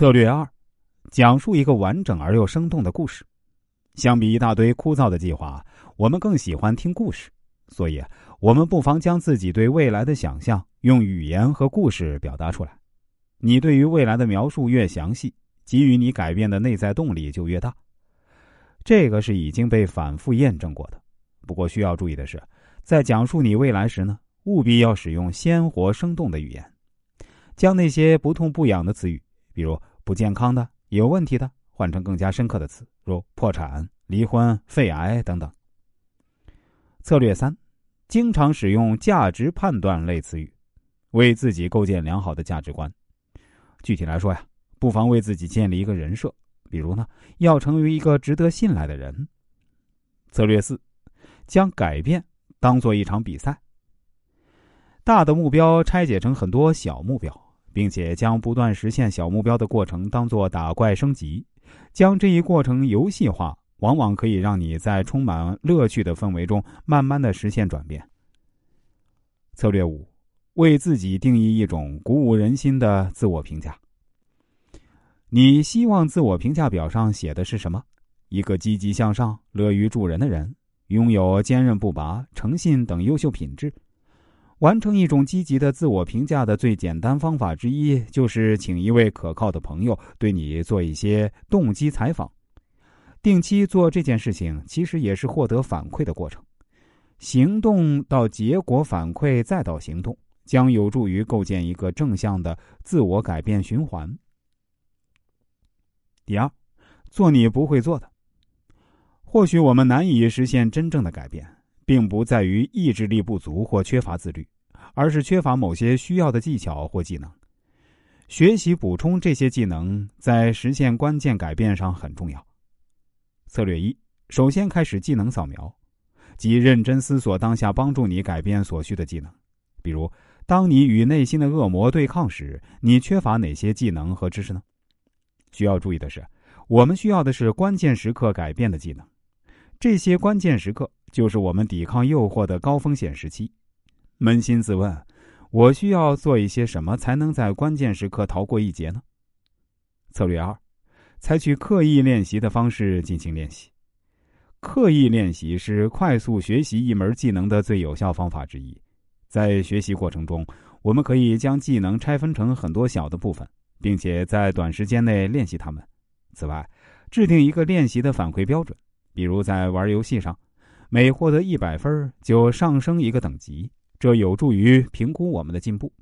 策略二：讲述一个完整而又生动的故事。相比一大堆枯燥的计划，我们更喜欢听故事，所以我们不妨将自己对未来的想象用语言和故事表达出来。你对于未来的描述越详细，给予你改变的内在动力就越大。这个是已经被反复验证过的。不过需要注意的是，在讲述你未来时呢，务必要使用鲜活生动的语言，将那些不痛不痒的词语，比如不健康的、有问题的。换成更加深刻的词，如破产、离婚、肺癌等等。策略三：经常使用价值判断类词语，为自己构建良好的价值观。具体来说呀，不妨为自己建立一个人设，比如呢，要成为一个值得信赖的人。策略四：将改变当做一场比赛，大的目标拆解成很多小目标，并且将不断实现小目标的过程当做打怪升级。将这一过程游戏化，往往可以让你在充满乐趣的氛围中，慢慢的实现转变。策略五：为自己定义一种鼓舞人心的自我评价。你希望自我评价表上写的是什么？一个积极向上、乐于助人的人，拥有坚韧不拔、诚信等优秀品质。完成一种积极的自我评价的最简单方法之一，就是请一位可靠的朋友对你做一些动机采访。定期做这件事情，其实也是获得反馈的过程。行动到结果反馈再到行动，将有助于构建一个正向的自我改变循环。第二，做你不会做的。或许我们难以实现真正的改变。并不在于意志力不足或缺乏自律，而是缺乏某些需要的技巧或技能。学习补充这些技能，在实现关键改变上很重要。策略一：首先开始技能扫描，即认真思索当下帮助你改变所需的技能。比如，当你与内心的恶魔对抗时，你缺乏哪些技能和知识呢？需要注意的是，我们需要的是关键时刻改变的技能。这些关键时刻就是我们抵抗诱惑的高风险时期。扪心自问，我需要做一些什么才能在关键时刻逃过一劫呢？策略二：采取刻意练习的方式进行练习。刻意练习是快速学习一门技能的最有效方法之一。在学习过程中，我们可以将技能拆分成很多小的部分，并且在短时间内练习它们。此外，制定一个练习的反馈标准。比如在玩游戏上，每获得一百分就上升一个等级，这有助于评估我们的进步。